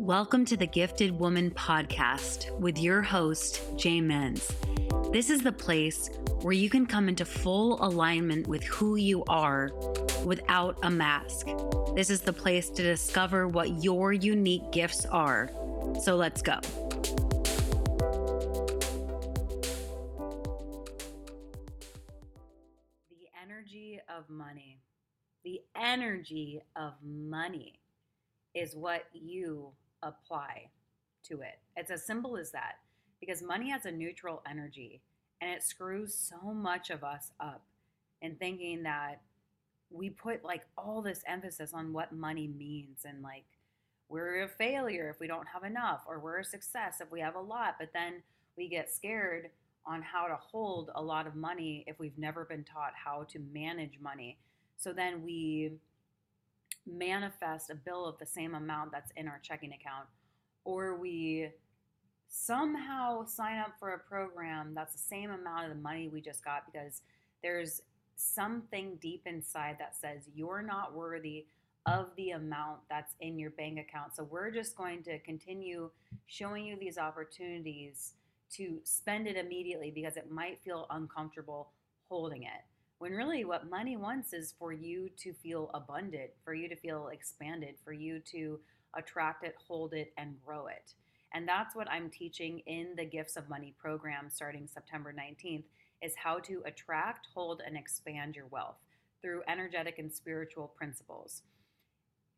Welcome to the Gifted Woman podcast with your host, Jay Muenz. This is the place where you can come into full alignment with who you are without a mask. This is the place to discover what your unique gifts are. So let's go. The energy of money. The energy of money is what you apply to it. It's as simple as that because money has a neutral energy and it screws so much of us up in thinking that we put like all this emphasis on what money means and like we're a failure if we don't have enough or we're a success if we have a lot but then we get scared on how to hold a lot of money if we've never been taught how to manage money so then we manifest a bill of the same amount that's in our checking account, or we somehow sign up for a program that's the same amount of the money we just got because there's something deep inside that says you're not worthy of the amount that's in your bank account. So we're just going to continue showing you these opportunities to spend it immediately because it might feel uncomfortable holding it. When really, what money wants is for you to feel abundant, for you to feel expanded, for you to attract it, hold it, and grow it. And that's what I'm teaching in the Gifts of Money program starting September 19th is how to attract, hold, and expand your wealth through energetic and spiritual principles.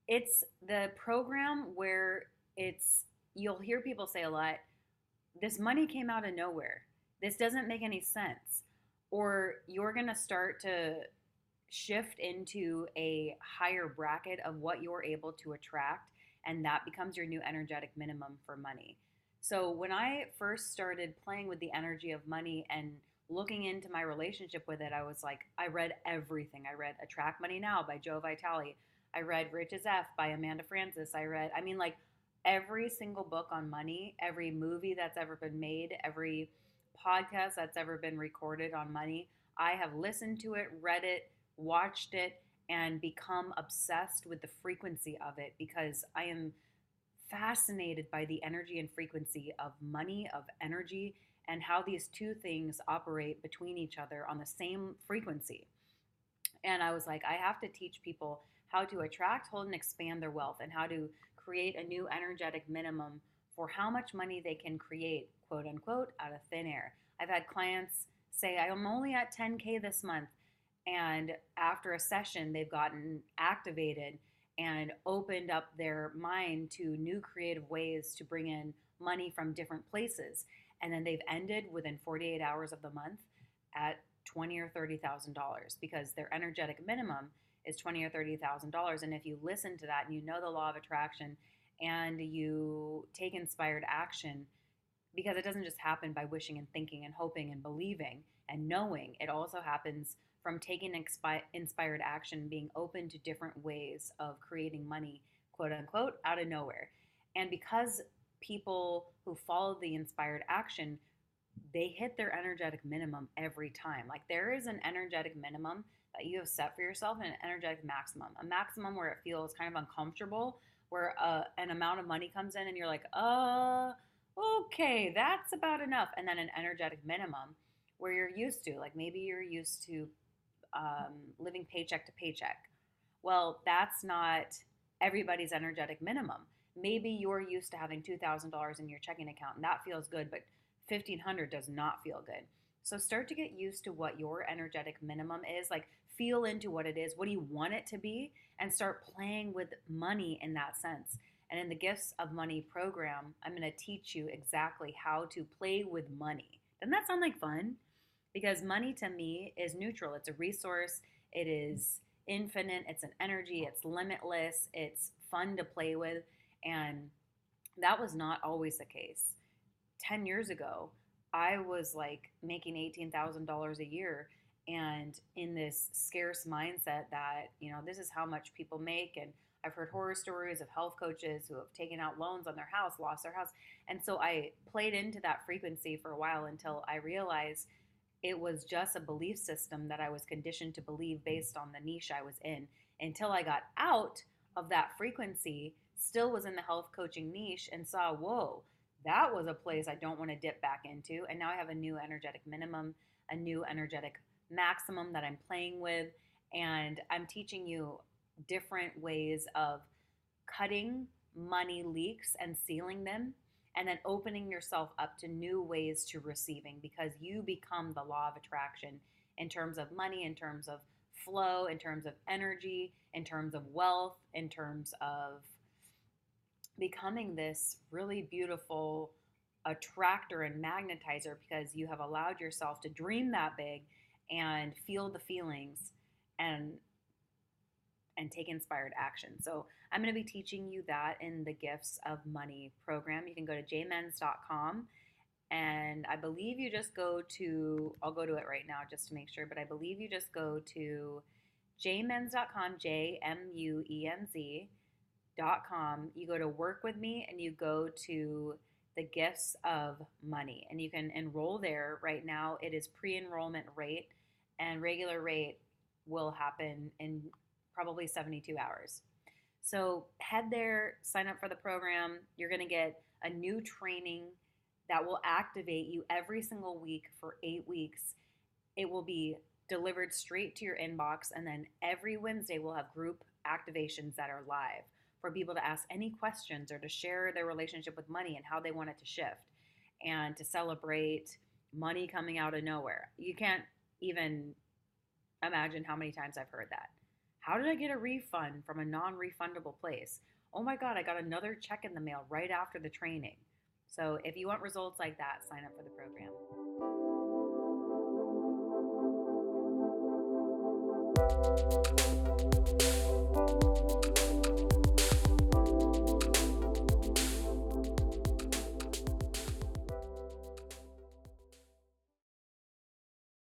It's the program where it's you'll hear people say a lot, this money came out of nowhere. This doesn't make any sense or you're going to start to shift into a higher bracket of what you're able to attract and that becomes your new energetic minimum for money. So when I first started playing with the energy of money and looking into my relationship with it, I was like, I read everything. I read Attract Money Now by Joe Vitale. I read Rich as F by Amanda Frances. I read, I mean, like every single book on money, every movie that's ever been made, every podcast that's ever been recorded on money. I have listened to it, read it, watched it, and become obsessed with the frequency of it because I am fascinated by the energy and frequency of money, of energy, and how these two things operate between each other on the same frequency. And I was like, I have to teach people how to attract, hold, and expand their wealth and how to create a new energetic minimum for how much money they can create quote unquote out of thin air. I've had clients say, I'm only at 10K this month. And after a session, they've gotten activated and opened up their mind to new creative ways to bring in money from different places. And then they've ended within 48 hours of the month at twenty or thirty thousand dollars because their energetic minimum is twenty or thirty thousand dollars. And if you listen to that and you know the law of attraction and you take inspired action, because it doesn't just happen by wishing and thinking and hoping and believing and knowing. It also happens from taking expi- inspired action, being open to different ways of creating money, quote unquote, out of nowhere. And because people who follow the inspired action, they hit their energetic minimum every time. Like there is an energetic minimum that you have set for yourself and an energetic maximum. A maximum where it feels kind of uncomfortable, where uh, an amount of money comes in and you're like, uh, okay, that's about enough. And then an energetic minimum where you're used to, like maybe you're used to um, living paycheck to paycheck. Well, that's not everybody's energetic minimum. Maybe you're used to having $2,000 in your checking account and that feels good, but 1500 does not feel good. So start to get used to what your energetic minimum is. Like feel into what it is. What do you want it to be? And start playing with money in that sense. And in the Gifts of Money program, I'm going to teach you exactly how to play with money. Doesn't that sound like fun? Because money to me is neutral. It's a resource, it is infinite, it's an energy, it's limitless, it's fun to play with. And that was not always the case. 10 years ago, I was like making $18,000 a year and in this scarce mindset that, you know, this is how much people make and I've heard horror stories of health coaches who have taken out loans on their house, lost their house. And so I played into that frequency for a while until I realized it was just a belief system that I was conditioned to believe mm. based on the niche I was in. Until I got out of that frequency still was in the health coaching niche and saw, whoa, that was a place I don't want to dip back into. And now I have a new energetic minimum, a new energetic maximum that I'm playing with. And I'm teaching you different ways of cutting money leaks and sealing them and then opening yourself up to new ways to receiving because you become the law of attraction in terms of money, in terms of flow, in terms of energy, in terms of wealth, in terms of becoming this really beautiful attractor and magnetizer because you have allowed yourself to dream that big and feel the feelings and and take inspired action. So I'm going to be teaching you that in the Gifts of Money program. You can go to jmuenz.com and I believe you just go to I'll go to it right now just to make sure, but I believe you just go to jmuenz.com, J M U E N Z.com. You go to work with me and you go to the gifts of money and you can enroll there right now. It is pre-enrollment rate and regular rate will happen in probably 72 hours. So head there, sign up for the program. You're going to get a new training that will activate you every single week for eight weeks. It will be delivered straight to your inbox, and then every Wednesday we'll have group activations that are live for people to ask any questions or to share their relationship with money and how they want it to shift and to celebrate money coming out of nowhere. You can't even imagine how many times I've heard that. How did I get a refund from a non refundable place? Oh my God, I got another check in the mail right after the training. So if you want results like that, sign up for the program.